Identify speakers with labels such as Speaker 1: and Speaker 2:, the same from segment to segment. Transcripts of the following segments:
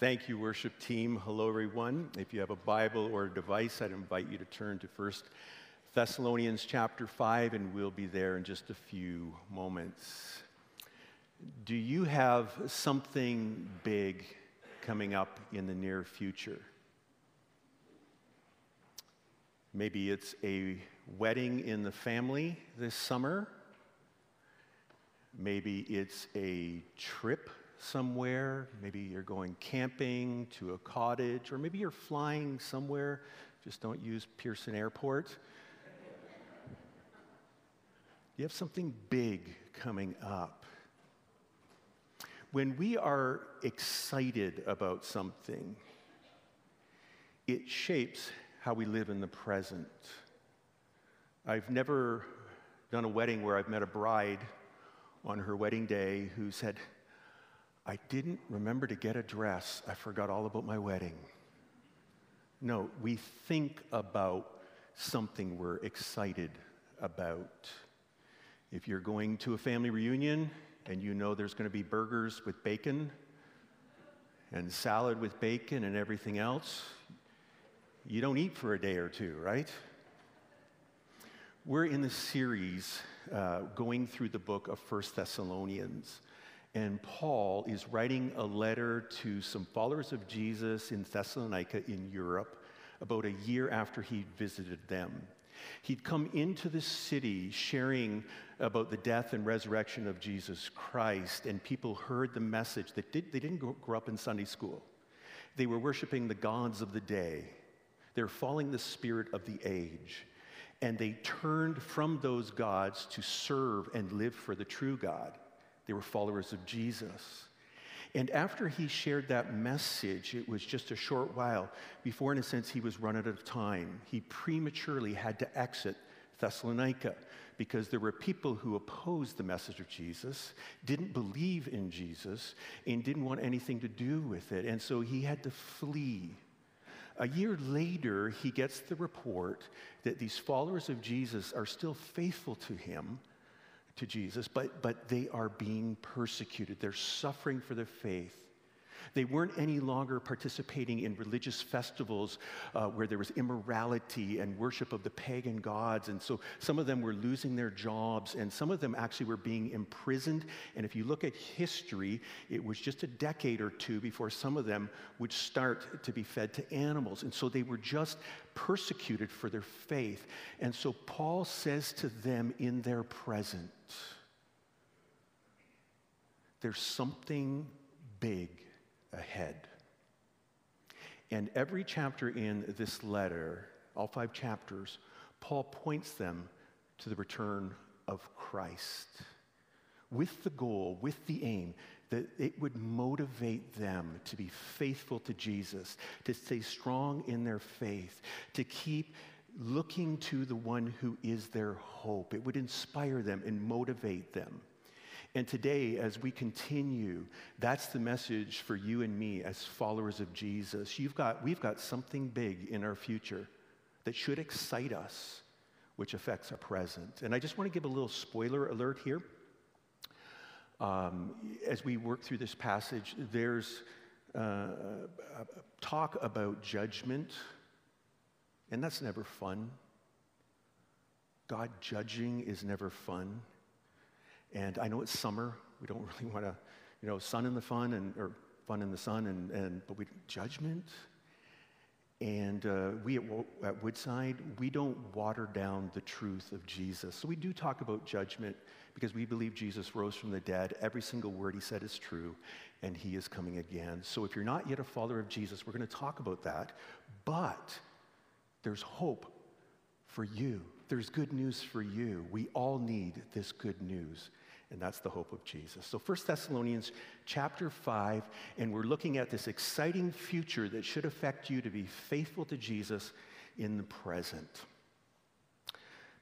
Speaker 1: Thank you, worship team. Hello, everyone. If you have a Bible or a device, I'd invite you to turn to 1 Thessalonians chapter 5, and we'll be there in just a few moments. Do you have something big coming up in the near future? Maybe it's a wedding in the family this summer. Maybe it's a trip somewhere. Maybe you're going camping to a cottage, or maybe you're flying somewhere. Just don't use Pearson Airport. You have something big coming up. When we are excited about something, it shapes how we live in the present. I've never done a wedding where I've met a bride on her wedding day who said, I didn't remember to get a dress. I forgot all about my wedding. No, we think about something we're excited about. If you're going to a family reunion and you know there's going to be burgers with bacon and salad with bacon and everything else, you don't eat for a day or two, right? We're in the series uh, going through the book of First Thessalonians. And Paul is writing a letter to some followers of Jesus in Thessalonica in Europe about a year after he visited them. He'd come into the city sharing about the death and resurrection of Jesus Christ, and people heard the message that did, they didn't grow up in Sunday school. They were worshiping the gods of the day, they're following the spirit of the age. And they turned from those gods to serve and live for the true God. They were followers of Jesus. And after he shared that message, it was just a short while before, in a sense, he was run out of time. He prematurely had to exit Thessalonica because there were people who opposed the message of Jesus, didn't believe in Jesus, and didn't want anything to do with it. And so he had to flee. A year later, he gets the report that these followers of Jesus are still faithful to him to Jesus, but, but they are being persecuted. They're suffering for their faith. They weren't any longer participating in religious festivals uh, where there was immorality and worship of the pagan gods. And so some of them were losing their jobs, and some of them actually were being imprisoned. And if you look at history, it was just a decade or two before some of them would start to be fed to animals. And so they were just persecuted for their faith. And so Paul says to them in their present, there's something big ahead. And every chapter in this letter, all five chapters, Paul points them to the return of Christ with the goal, with the aim that it would motivate them to be faithful to Jesus, to stay strong in their faith, to keep looking to the one who is their hope. It would inspire them and motivate them. And today, as we continue, that's the message for you and me as followers of Jesus. You've got, we've got something big in our future that should excite us, which affects our present. And I just want to give a little spoiler alert here. Um, as we work through this passage, there's uh, talk about judgment, and that's never fun. God judging is never fun. And I know it's summer. We don't really want to, you know, sun in the fun and or fun in the sun, and, and but we judgment. And uh, we at, at Woodside, we don't water down the truth of Jesus. So we do talk about judgment because we believe Jesus rose from the dead. Every single word he said is true, and he is coming again. So if you're not yet a follower of Jesus, we're going to talk about that. But there's hope for you. There's good news for you. We all need this good news and that's the hope of Jesus. So 1 Thessalonians chapter 5 and we're looking at this exciting future that should affect you to be faithful to Jesus in the present.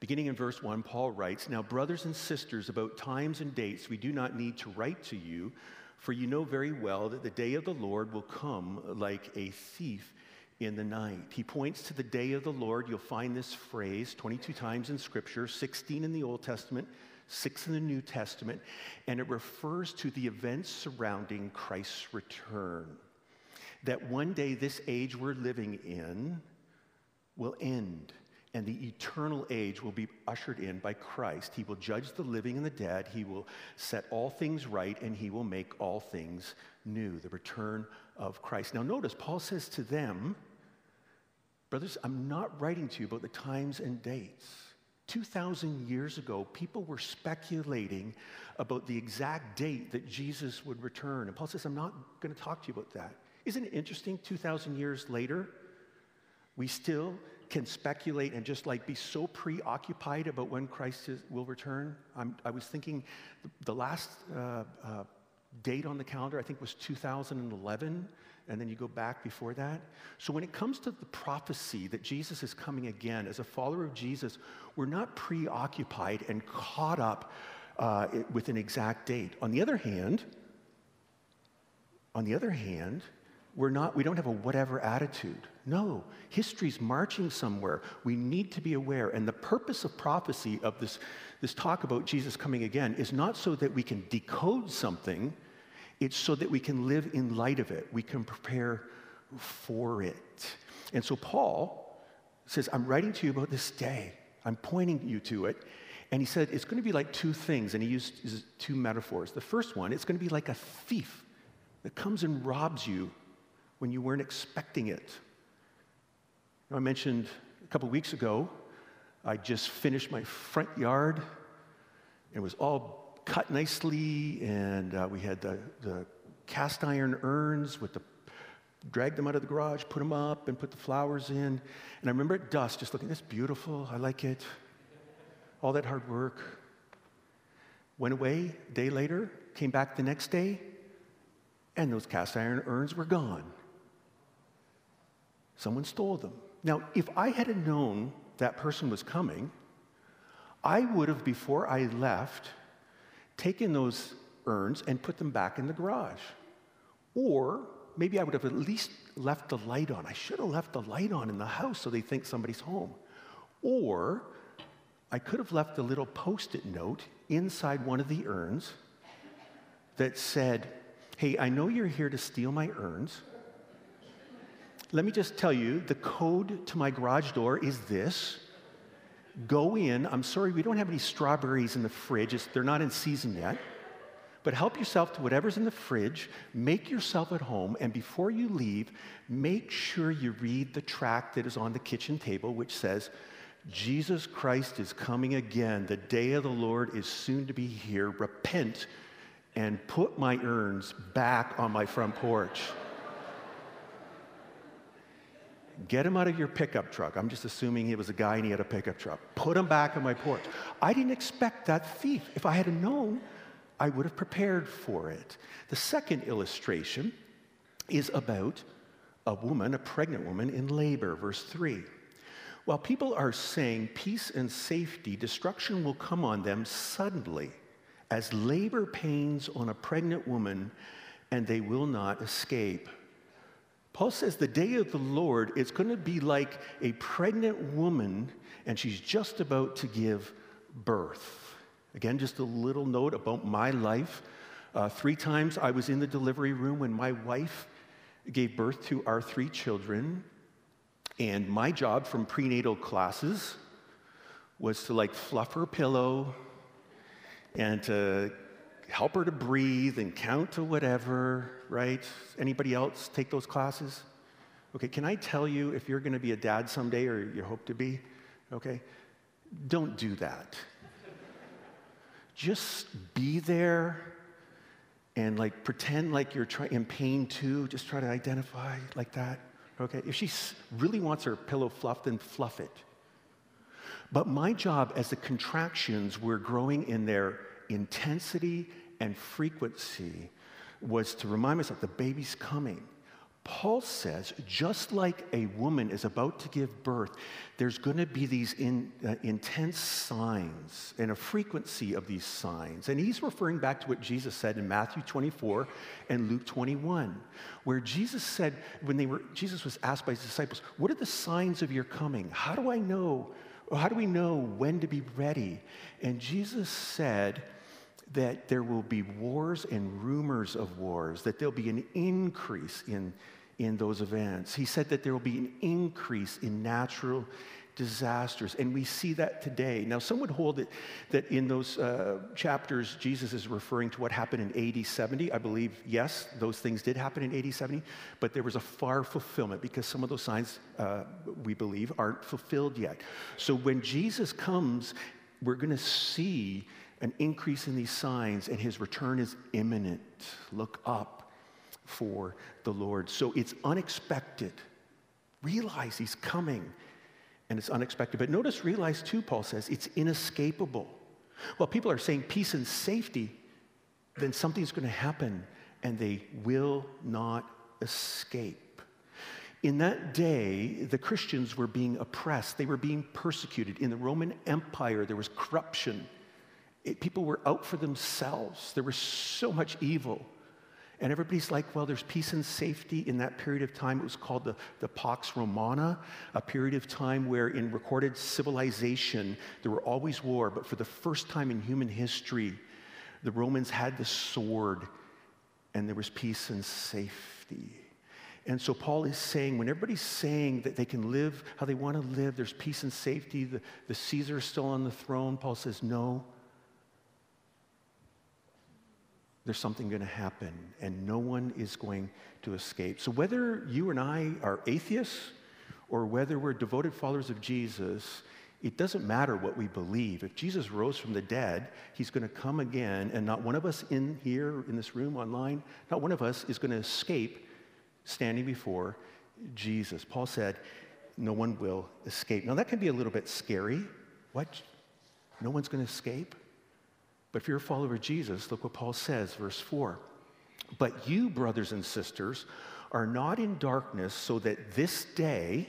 Speaker 1: Beginning in verse 1, Paul writes, "Now brothers and sisters, about times and dates we do not need to write to you, for you know very well that the day of the Lord will come like a thief in the night. He points to the day of the Lord. You'll find this phrase 22 times in Scripture, 16 in the Old Testament, six in the New Testament, and it refers to the events surrounding Christ's return. that one day this age we're living in will end and the eternal age will be ushered in by Christ. He will judge the living and the dead. He will set all things right, and he will make all things new. The return of Christ. Now, notice, Paul says to them, Brothers, I'm not writing to you about the times and dates. 2,000 years ago, people were speculating about the exact date that Jesus would return. And Paul says, I'm not going to talk to you about that. Isn't it interesting, 2,000 years later, we still can speculate and just like be so preoccupied about when Christ is, will return. I'm, i was thinking the last uh, uh, date on the calendar, I think, was 2011, and then you go back before that. So when it comes to the prophecy that Jesus is coming again, as a follower of Jesus, we're not preoccupied and caught up uh, with an exact date. On the other hand, on the other hand, we're not, we don't have a whatever attitude. No, history's marching somewhere. We need to be aware. And the purpose of prophecy, of this, this talk about Jesus coming again, is not so that we can decode something, it's so that we can live in light of it. We can prepare for it. And so Paul says, I'm writing to you about this day. I'm pointing you to it. And he said, it's going to be like two things. And he used two metaphors. The first one, it's going to be like a thief that comes and robs you when you weren't expecting it. I mentioned a couple weeks ago, I just finished my front yard. It was all cut nicely, and uh, we had the, the cast iron urns with the dragged them out of the garage, put them up, and put the flowers in. And I remember at dusk, just looking, this beautiful. I like it. All that hard work. Went away. A day later, came back the next day, and those cast iron urns were gone. Someone stole them. Now, if I had known that person was coming, I would have, before I left, taken those urns and put them back in the garage. Or maybe I would have at least left the light on. I should have left the light on in the house so they think somebody's home. Or I could have left a little post it note inside one of the urns that said, Hey, I know you're here to steal my urns. Let me just tell you the code to my garage door is this. Go in. I'm sorry, we don't have any strawberries in the fridge. It's, they're not in season yet. But help yourself to whatever's in the fridge. Make yourself at home. And before you leave, make sure you read the tract that is on the kitchen table, which says, Jesus Christ is coming again. The day of the Lord is soon to be here. Repent and put my urns back on my front porch. Get him out of your pickup truck. I'm just assuming he was a guy and he had a pickup truck. Put him back on my porch. I didn't expect that thief. If I had known, I would have prepared for it. The second illustration is about a woman, a pregnant woman in labor, verse 3. While people are saying peace and safety, destruction will come on them suddenly as labor pains on a pregnant woman, and they will not escape. Paul says the day of the Lord is going to be like a pregnant woman and she's just about to give birth. Again, just a little note about my life. Uh, three times I was in the delivery room when my wife gave birth to our three children. And my job from prenatal classes was to like fluff her pillow and to help her to breathe and count to whatever, right? Anybody else take those classes? Okay, can I tell you if you're going to be a dad someday or you hope to be, okay? Don't do that. Just be there and like pretend like you're try- in pain too. Just try to identify like that. Okay? If she really wants her pillow fluffed, then fluff it. But my job as the contractions were growing in their intensity and frequency was to remind myself the baby's coming. Paul says, just like a woman is about to give birth, there's going to be these in, uh, intense signs and a frequency of these signs. And he's referring back to what Jesus said in Matthew 24 and Luke 21, where Jesus said, when they were, Jesus was asked by his disciples, What are the signs of your coming? How do I know? How do we know when to be ready? And Jesus said, that there will be wars and rumors of wars, that there'll be an increase in, in those events. He said that there will be an increase in natural disasters. And we see that today. Now, some would hold it that in those uh, chapters, Jesus is referring to what happened in AD 70. I believe, yes, those things did happen in AD 70, but there was a far fulfillment because some of those signs, uh, we believe, aren't fulfilled yet. So when Jesus comes, we're going to see an increase in these signs, and his return is imminent. Look up for the Lord. So it's unexpected. Realize he's coming and it's unexpected. But notice, realize too, Paul says, it's inescapable. Well, people are saying peace and safety, then something's going to happen and they will not escape. In that day, the Christians were being oppressed, they were being persecuted. In the Roman Empire, there was corruption. It, people were out for themselves, there was so much evil. And everybody's like, well, there's peace and safety in that period of time. It was called the, the Pax Romana, a period of time where in recorded civilization there were always war, but for the first time in human history, the Romans had the sword and there was peace and safety. And so Paul is saying, when everybody's saying that they can live how they want to live, there's peace and safety, the, the Caesar is still on the throne, Paul says, no, there's something going to happen, and no one is going to escape. So, whether you and I are atheists or whether we're devoted followers of Jesus, it doesn't matter what we believe. If Jesus rose from the dead, he's going to come again, and not one of us in here, in this room, online, not one of us is going to escape standing before Jesus. Paul said, No one will escape. Now, that can be a little bit scary. What? No one's going to escape? But if you're a follower of Jesus, look what Paul says, verse 4. But you, brothers and sisters, are not in darkness so that this day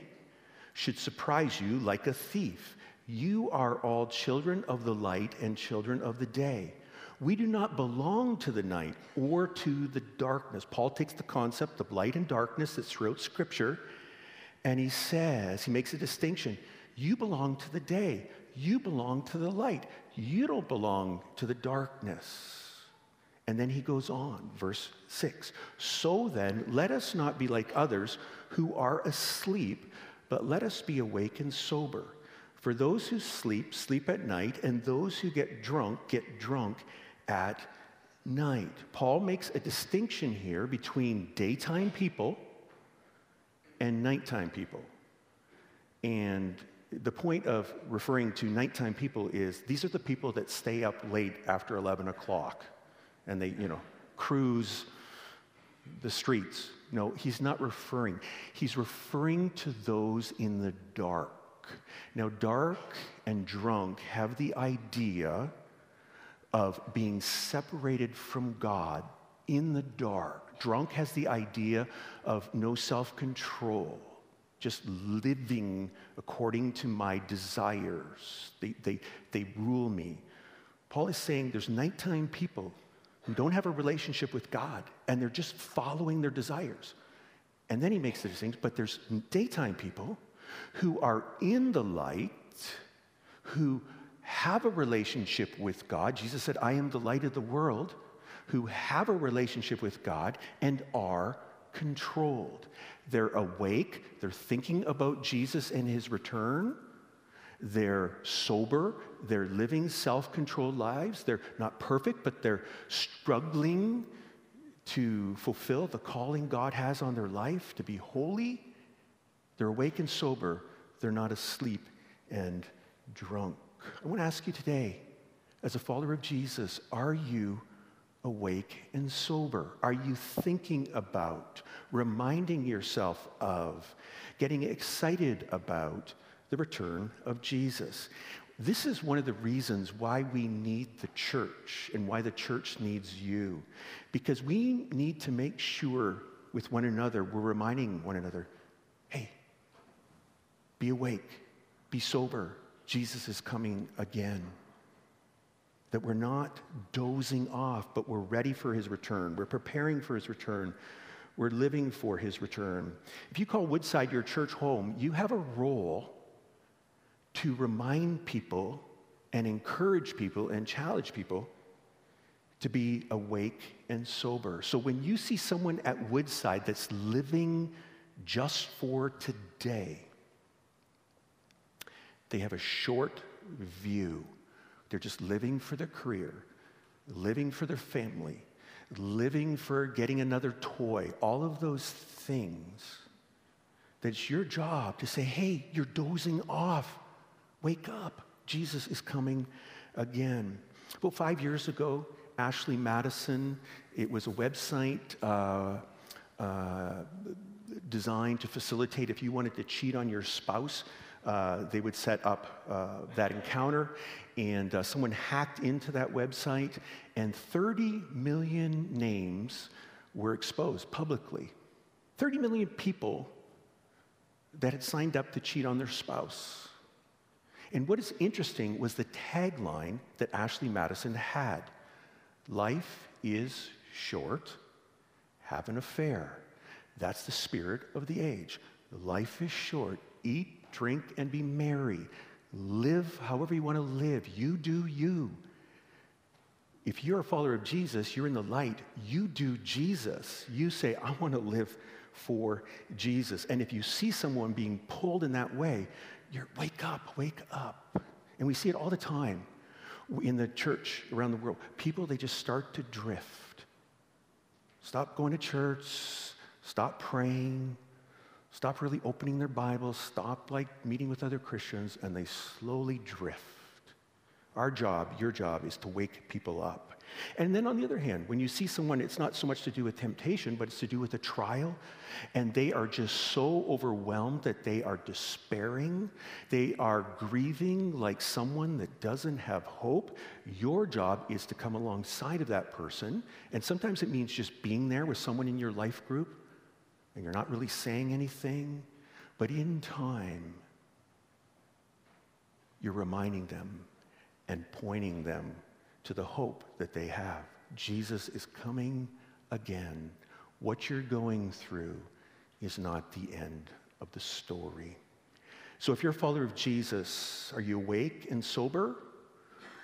Speaker 1: should surprise you like a thief. You are all children of the light and children of the day. We do not belong to the night or to the darkness. Paul takes the concept of light and darkness that's throughout Scripture and he says, he makes a distinction. You belong to the day. You belong to the light. You don't belong to the darkness. And then he goes on, verse 6. So then, let us not be like others who are asleep, but let us be awake and sober. For those who sleep, sleep at night, and those who get drunk, get drunk at night. Paul makes a distinction here between daytime people and nighttime people. And the point of referring to nighttime people is these are the people that stay up late after 11 o'clock and they, you know, cruise the streets. No, he's not referring. He's referring to those in the dark. Now, dark and drunk have the idea of being separated from God in the dark. Drunk has the idea of no self control just living according to my desires. They, they, they rule me. Paul is saying there's nighttime people who don't have a relationship with God and they're just following their desires. And then he makes the distinction, but there's daytime people who are in the light, who have a relationship with God. Jesus said, I am the light of the world, who have a relationship with God and are controlled. They're awake, they're thinking about Jesus and his return. They're sober, they're living self controlled lives. They're not perfect, but they're struggling to fulfill the calling God has on their life to be holy. They're awake and sober, they're not asleep and drunk. I want to ask you today, as a follower of Jesus, are you awake and sober? Are you thinking about, reminding yourself of, getting excited about the return of Jesus? This is one of the reasons why we need the church and why the church needs you. Because we need to make sure with one another, we're reminding one another hey, be awake, be sober. Jesus is coming again that we're not dozing off, but we're ready for his return. We're preparing for his return. We're living for his return. If you call Woodside your church home, you have a role to remind people and encourage people and challenge people to be awake and sober. So when you see someone at Woodside that's living just for today, they have a short view. They're just living for their career, living for their family, living for getting another toy, all of those things. That it's your job to say, hey, you're dozing off. Wake up. Jesus is coming again. About five years ago, Ashley Madison, it was a website uh, uh, designed to facilitate if you wanted to cheat on your spouse. Uh, they would set up uh, that encounter, and uh, someone hacked into that website, and 30 million names were exposed publicly. 30 million people that had signed up to cheat on their spouse. And what is interesting was the tagline that Ashley Madison had Life is short, have an affair. That's the spirit of the age. Life is short, eat, drink, and be merry. Live however you want to live. You do you. If you're a follower of Jesus, you're in the light. You do Jesus. You say, I want to live for Jesus. And if you see someone being pulled in that way, you're wake up, wake up. And we see it all the time in the church around the world. People, they just start to drift. Stop going to church, stop praying, stop really opening their Bibles, stop like meeting with other Christians, and they slowly drift. Our job, your job, is to wake people up. And then on the other hand, when you see someone, it's not so much to do with temptation, but it's to do with a trial, and they are just so overwhelmed that they are despairing, they are grieving like someone that doesn't have hope. Your job is to come alongside of that person, and sometimes it means just being there with someone in your life group, and you're not really saying anything, but in time, you're reminding them and pointing them to the hope that they have. Jesus is coming again. What you're going through is not the end of the story. So, if you're a follower of Jesus, are you awake and sober?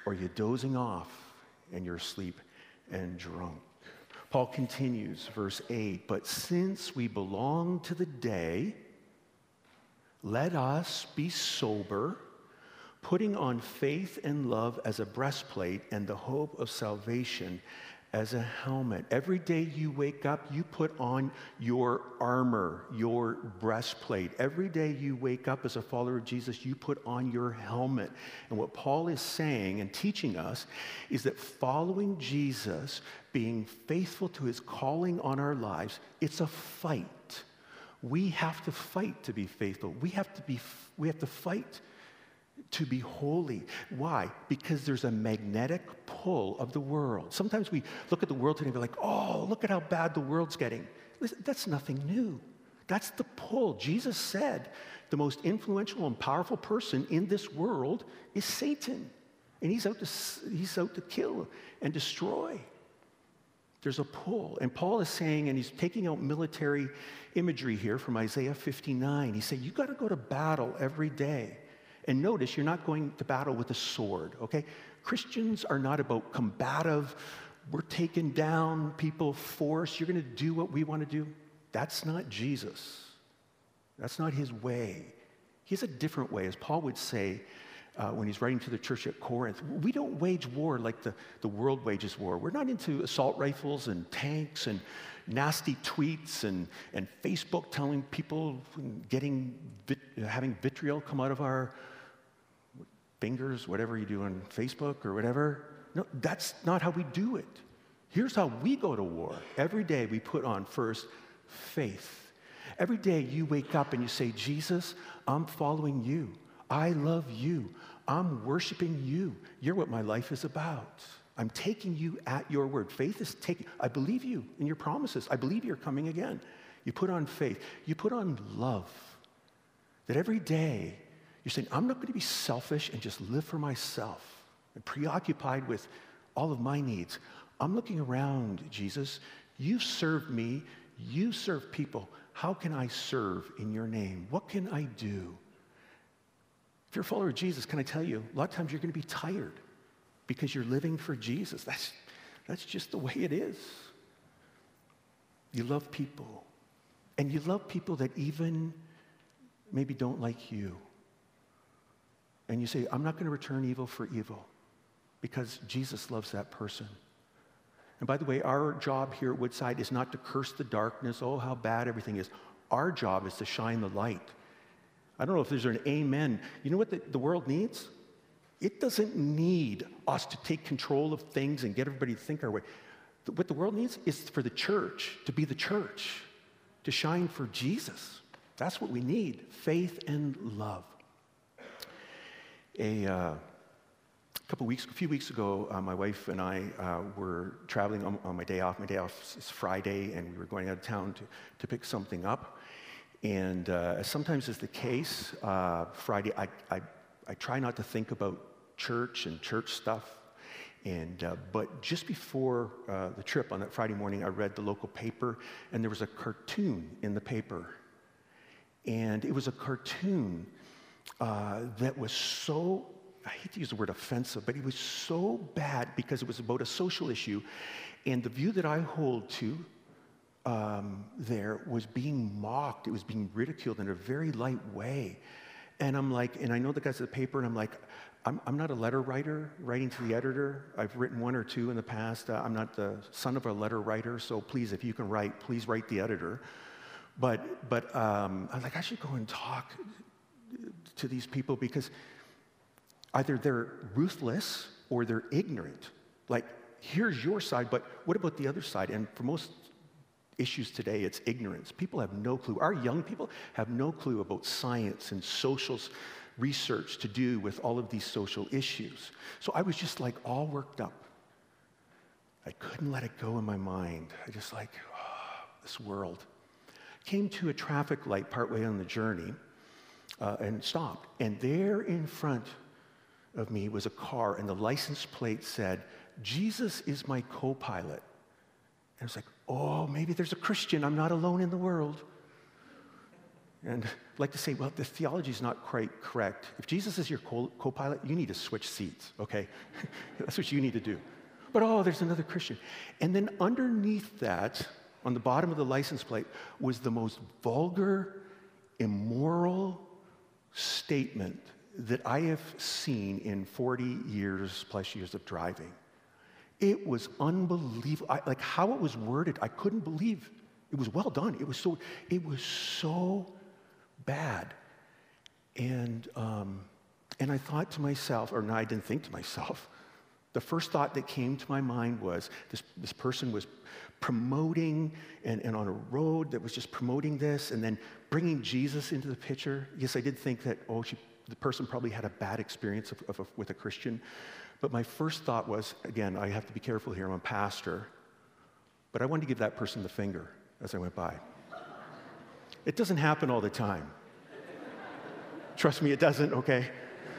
Speaker 1: Or are you dozing off and you're asleep and drunk? Paul continues, verse 8 But since we belong to the day, let us be sober putting on faith and love as a breastplate and the hope of salvation as a helmet. Every day you wake up, you put on your armor, your breastplate. Every day you wake up as a follower of Jesus, you put on your helmet. And what Paul is saying and teaching us is that following Jesus, being faithful to his calling on our lives, it's a fight. We have to fight to be faithful. We have to be we have to fight to be holy. Why? Because there's a magnetic pull of the world. Sometimes we look at the world today and be like, oh, look at how bad the world's getting. Listen, that's nothing new. That's the pull. Jesus said the most influential and powerful person in this world is Satan. And he's out to, he's out to kill and destroy. There's a pull. And Paul is saying, and he's taking out military imagery here from Isaiah 59. He said, You've got to go to battle every day. And notice, you're not going to battle with a sword, okay? Christians are not about combative, we're taking down people, force, you're going to do what we want to do. That's not Jesus. That's not his way. He has a different way, as Paul would say uh, when he's writing to the church at Corinth. We don't wage war like the, the world wages war. We're not into assault rifles and tanks and nasty tweets and, and Facebook telling people, getting, having vitriol come out of our fingers, whatever you do on Facebook or whatever. No, that's not how we do it. Here's how we go to war. Every day we put on first faith. Every day you wake up and you say, Jesus, I'm following you. I love you. I'm worshiping you. You're what my life is about. I'm taking you at your word. Faith is taking, I believe you in your promises. I believe you're coming again. You put on faith. You put on love. That every day you're saying, I'm not going to be selfish and just live for myself and preoccupied with all of my needs. I'm looking around, Jesus. You serve me. You serve people. How can I serve in your name? What can I do? If you're a follower of Jesus, can I tell you, a lot of times you're going to be tired because you're living for Jesus. That's, That's just the way it is. You love people. And you love people that even maybe don't like you. And you say, I'm not going to return evil for evil because Jesus loves that person. And by the way, our job here at Woodside is not to curse the darkness, oh, how bad everything is. Our job is to shine the light. I don't know if there's an amen. You know what the, the world needs? It doesn't need us to take control of things and get everybody to think our way. What the world needs is for the church to be the church, to shine for Jesus. That's what we need faith and love. A uh, couple weeks, a few weeks ago, uh, my wife and I uh, were traveling on, on, my day off. My day off is Friday, and we were going out of town to, to pick something up. And uh, sometimes is the case, uh, Friday, I, I, I try not to think about church and church stuff. And, uh, but just before uh, the trip on that Friday morning, I read the local paper, and there was a cartoon in the paper. And it was a cartoon uh, that was so, I hate to use the word offensive, but it was so bad because it was about a social issue. And the view that I hold to um, there was being mocked, it was being ridiculed in a very light way. And I'm like, and I know the guys at the paper, and I'm like, I'm, I'm not a letter writer writing to the editor. I've written one or two in the past. Uh, I'm not the son of a letter writer, so please, if you can write, please write the editor. But, but um, I'm like, I should go and talk to these people because either they're ruthless or they're ignorant. Like, here's your side, but what about the other side? And for most issues today, it's ignorance. People have no clue. Our young people have no clue about science and social research to do with all of these social issues. So I was just like all worked up. I couldn't let it go in my mind. I just like, oh, this world. Came to a traffic light partway on the journey uh, and stopped. And there in front of me was a car, and the license plate said, Jesus is my co pilot. And I was like, oh, maybe there's a Christian. I'm not alone in the world. And I'd like to say, well, the theology is not quite correct. If Jesus is your co pilot, you need to switch seats, okay? That's what you need to do. But oh, there's another Christian. And then underneath that, on the bottom of the license plate, was the most vulgar, immoral statement that I have seen in 40 years plus years of driving. It was unbelievable. I, like how it was worded, I couldn't believe. It was well done. It was so, it was so bad. And, um, and I thought to myself, or no, I didn't think to myself. The first thought that came to my mind was this, this person was promoting and, and on a road that was just promoting this and then bringing Jesus into the picture. Yes, I did think that, oh, she, the person probably had a bad experience of, of, of, with a Christian. But my first thought was again, I have to be careful here, I'm a pastor. But I wanted to give that person the finger as I went by. It doesn't happen all the time. Trust me, it doesn't, okay?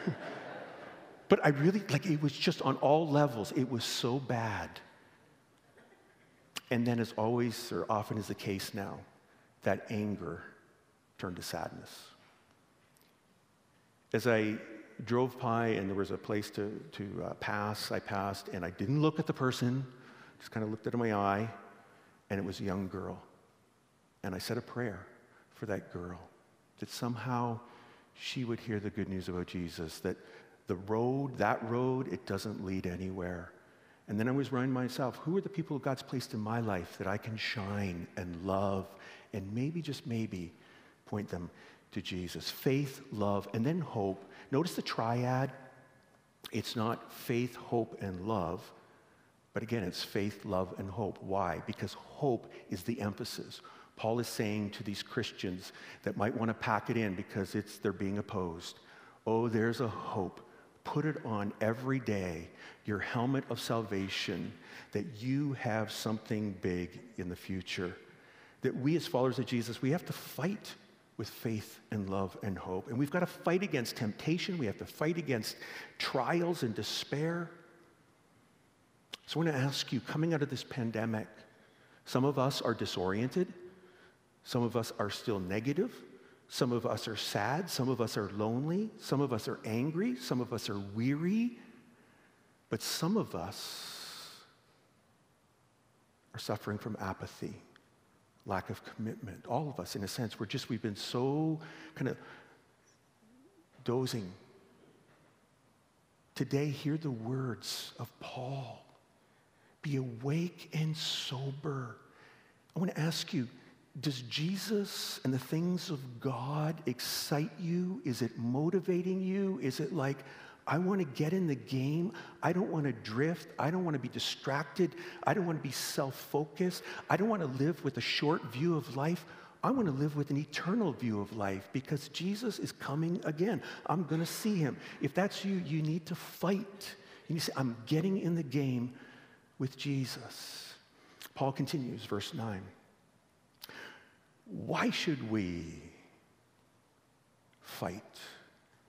Speaker 1: but I really, like, it was just on all levels, it was so bad. And then, as always, or often is the case now, that anger turned to sadness. As I drove by and there was a place to, to uh, pass, I passed, and I didn't look at the person, just kind of looked into my eye, and it was a young girl. And I said a prayer for that girl that somehow she would hear the good news about Jesus, that the road, that road, it doesn't lead anywhere. And then I was reminding myself, who are the people God's placed in my life that I can shine and love and maybe, just maybe, point them to Jesus? Faith, love, and then hope. Notice the triad. It's not faith, hope, and love, but again, it's faith, love, and hope. Why? Because hope is the emphasis. Paul is saying to these Christians that might want to pack it in because it's, they're being opposed. Oh, there's a hope Put it on every day, your helmet of salvation, that you have something big in the future. That we, as followers of Jesus, we have to fight with faith and love and hope. And we've got to fight against temptation, we have to fight against trials and despair. So I want to ask you, coming out of this pandemic, some of us are disoriented, some of us are still negative, some of us are sad. Some of us are lonely. Some of us are angry. Some of us are weary. But some of us are suffering from apathy, lack of commitment. All of us, in a sense, we're just, we've been so kind of dozing. Today, hear the words of Paul be awake and sober. I want to ask you does Jesus and the things of God excite you? Is it motivating you? Is it like, I want to get in the game. I don't want to drift. I don't want to be distracted. I don't want to be self focused. I don't want to live with a short view of life. I want to live with an eternal view of life because Jesus is coming again. I'm going to see him. If that's you, you need to fight. You need to say, I'm getting in the game with Jesus. Paul continues, verse 9. Why should we fight?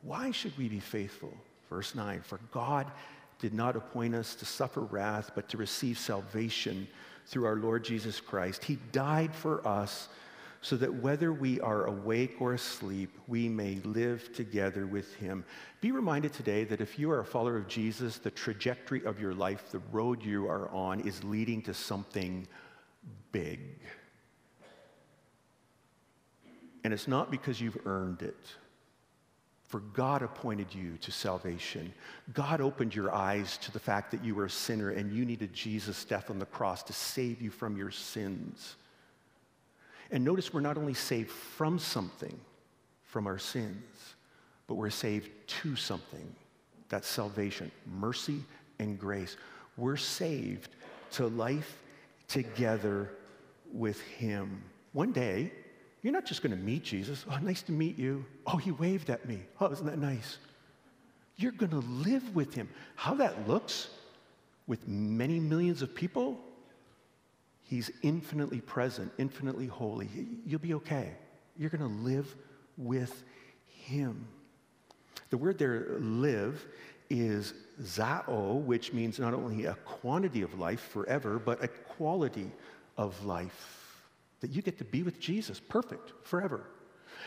Speaker 1: Why should we be faithful? Verse 9 For God did not appoint us to suffer wrath, but to receive salvation through our Lord Jesus Christ. He died for us so that whether we are awake or asleep, we may live together with him. Be reminded today that if you are a follower of Jesus, the trajectory of your life, the road you are on, is leading to something big. And it's not because you've earned it. For God appointed you to salvation. God opened your eyes to the fact that you were a sinner and you needed Jesus' death on the cross to save you from your sins. And notice we're not only saved from something, from our sins, but we're saved to something. That's salvation, mercy, and grace. We're saved to life together with Him. One day, you're not just going to meet Jesus. Oh, nice to meet you. Oh, he waved at me. Oh, isn't that nice? You're going to live with him. How that looks with many millions of people, he's infinitely present, infinitely holy. You'll be okay. You're going to live with him. The word there, live, is zao, which means not only a quantity of life forever, but a quality of life that you get to be with Jesus, perfect, forever.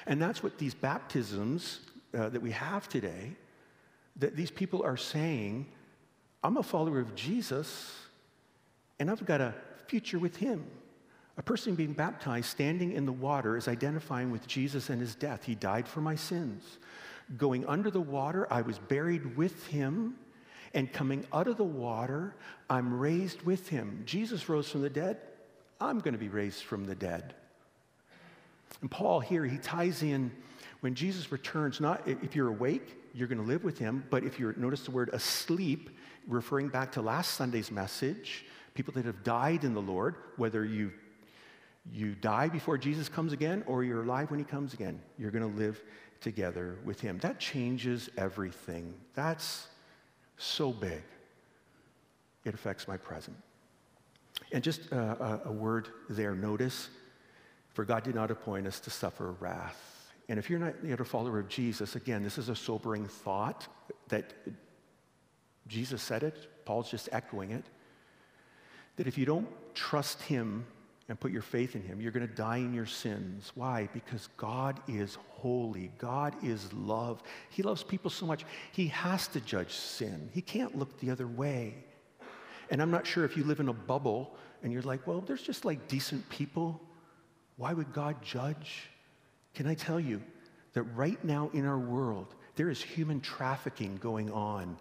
Speaker 1: And that's what these baptisms uh, that we have today, that these people are saying, I'm a follower of Jesus, and I've got a future with him. A person being baptized, standing in the water, is identifying with Jesus and his death. He died for my sins. Going under the water, I was buried with him. And coming out of the water, I'm raised with him. Jesus rose from the dead. I'm going to be raised from the dead. And Paul here, he ties in when Jesus returns, not if you're awake, you're going to live with him, but if you're, notice the word asleep, referring back to last Sunday's message, people that have died in the Lord, whether you, you die before Jesus comes again or you're alive when he comes again, you're going to live together with him. That changes everything. That's so big. It affects my present. And just uh, a, a word there notice, for God did not appoint us to suffer wrath. And if you're not yet a follower of Jesus, again, this is a sobering thought that Jesus said it, Paul's just echoing it. That if you don't trust Him and put your faith in Him, you're going to die in your sins. Why? Because God is holy. God is love. He loves people so much, He has to judge sin. He can't look the other way. And I'm not sure if you live in a bubble and you're like, well, there's just like decent people. Why would God judge? Can I tell you that right now in our world, there is human trafficking going on,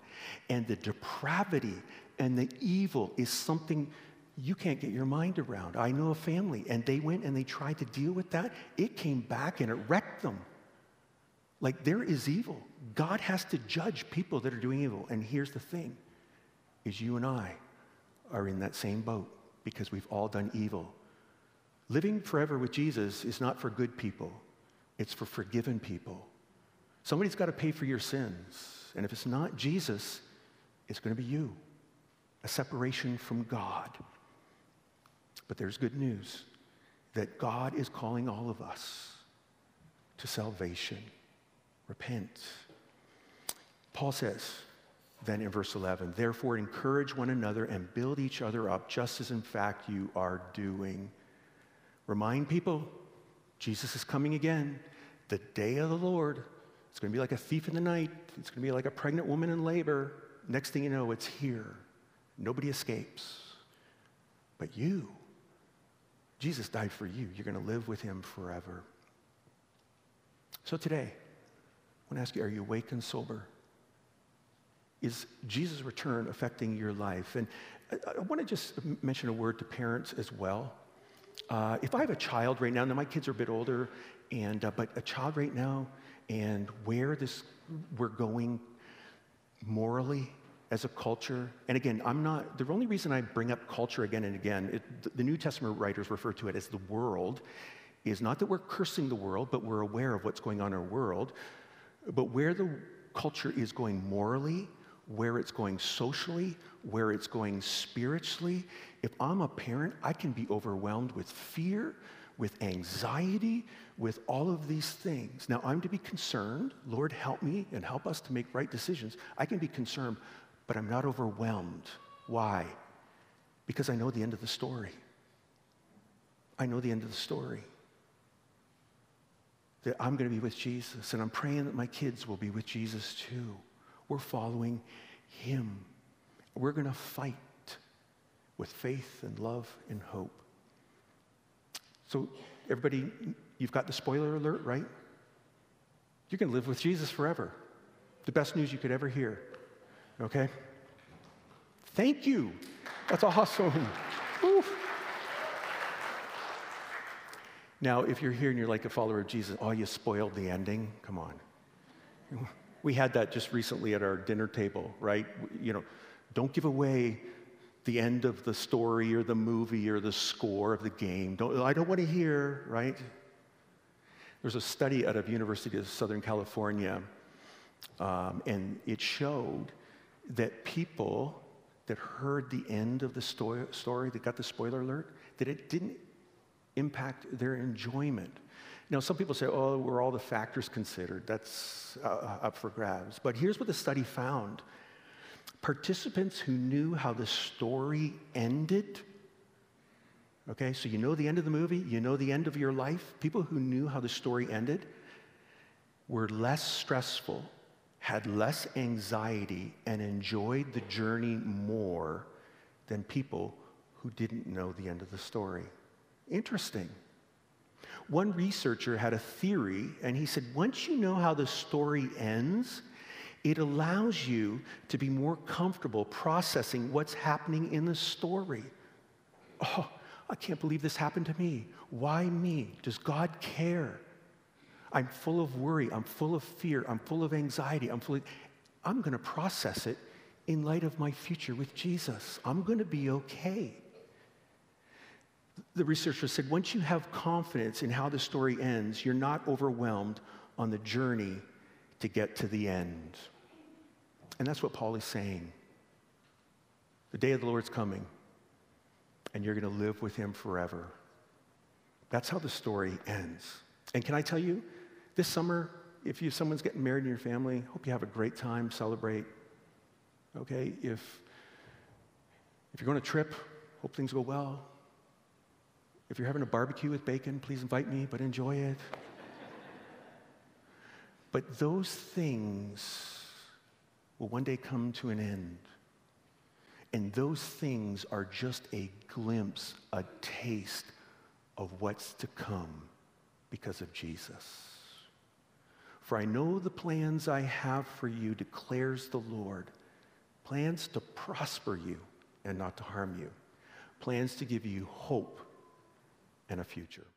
Speaker 1: and the depravity and the evil is something you can't get your mind around. I know a family, and they went and they tried to deal with that. It came back and it wrecked them. Like there is evil. God has to judge people that are doing evil. And here's the thing is you and I are in that same boat because we've all done evil. Living forever with Jesus is not for good people, it's for forgiven people. Somebody's got to pay for your sins. And if it's not Jesus, it's going to be you a separation from God. But there's good news that God is calling all of us to salvation. Repent. Paul says, then in verse 11, therefore encourage one another and build each other up, just as in fact you are doing. Remind people, Jesus is coming again. The day of the Lord. It's going to be like a thief in the night. It's going to be like a pregnant woman in labor. Next thing you know, it's here. Nobody escapes. But you, Jesus died for you. You're going to live with him forever. So today, I want to ask you are you awake and sober? Is Jesus' return affecting your life? And I, I want to just mention a word to parents as well. Uh, if I have a child right now, now my kids are a bit older, and uh, but a child right now, and where this we're going morally as a culture, and again, I'm not the only reason I bring up culture again and again. It, the New Testament writers refer to it as the world. Is not that we're cursing the world, but we're aware of what's going on in our world. But where the culture is going morally, where it's going socially, where it's going spiritually. If I'm a parent, I can be overwhelmed with fear, with anxiety, with all of these things. Now, I'm to be concerned. Lord, help me and help us to make right decisions. I can be concerned, but I'm not overwhelmed. Why? Because I know the end of the story. I know the end of the story. That I'm going to be with Jesus, and I'm praying that my kids will be with Jesus too. We're following Him. We're going to fight with faith and love and hope. So, everybody, you've got the spoiler alert, right? You're to live with Jesus forever. The best news you could ever hear. Okay? Thank you. That's awesome. Now, if you're here and you're like a follower of Jesus, oh, you spoiled the ending, come on. We had that just recently at our dinner table, right? You know, don't give away the end of the story or the movie or the score of the game. Don't, I don't want to hear, right? There's a study out of University of Southern California, um, and it showed that people that heard the end of the story, story, that got the spoiler alert, that it didn't impact their enjoyment. Now, some people say, oh, were all the factors considered? That's uh, up for grabs. But here's what the study found participants who knew how the story ended, okay, so you know the end of the movie, you know the end of your life, people who knew how the story ended were less stressful, had less anxiety, and enjoyed the journey more than people who didn't know the end of the story. Interesting. One researcher had a theory, and he said, once you know how the story ends, it allows you to be more comfortable processing what's happening in the story. Oh, I can't believe this happened to me. Why me? Does God care? I'm full of worry. I'm full of fear. I'm full of anxiety. I'm full of, I'm going to process it in light of my future with Jesus. I'm going to be okay the researcher said once you have confidence in how the story ends, you're not overwhelmed on the journey to get to the end. And that's what Paul is saying. The day of the Lord's coming, and you're going to live with him forever. That's how the story ends. And can I tell you, this summer, if you someone's getting married in your family, hope you have a great time, celebrate. Okay? If if you're going to trip, hope things go well. If you're having a barbecue with bacon, please invite me, but enjoy it. but those things will one day come to an end. And those things are just a glimpse, a taste of what's to come because of Jesus. For I know the plans I have for you, declares the Lord plans to prosper you and not to harm you, plans to give you hope and a future.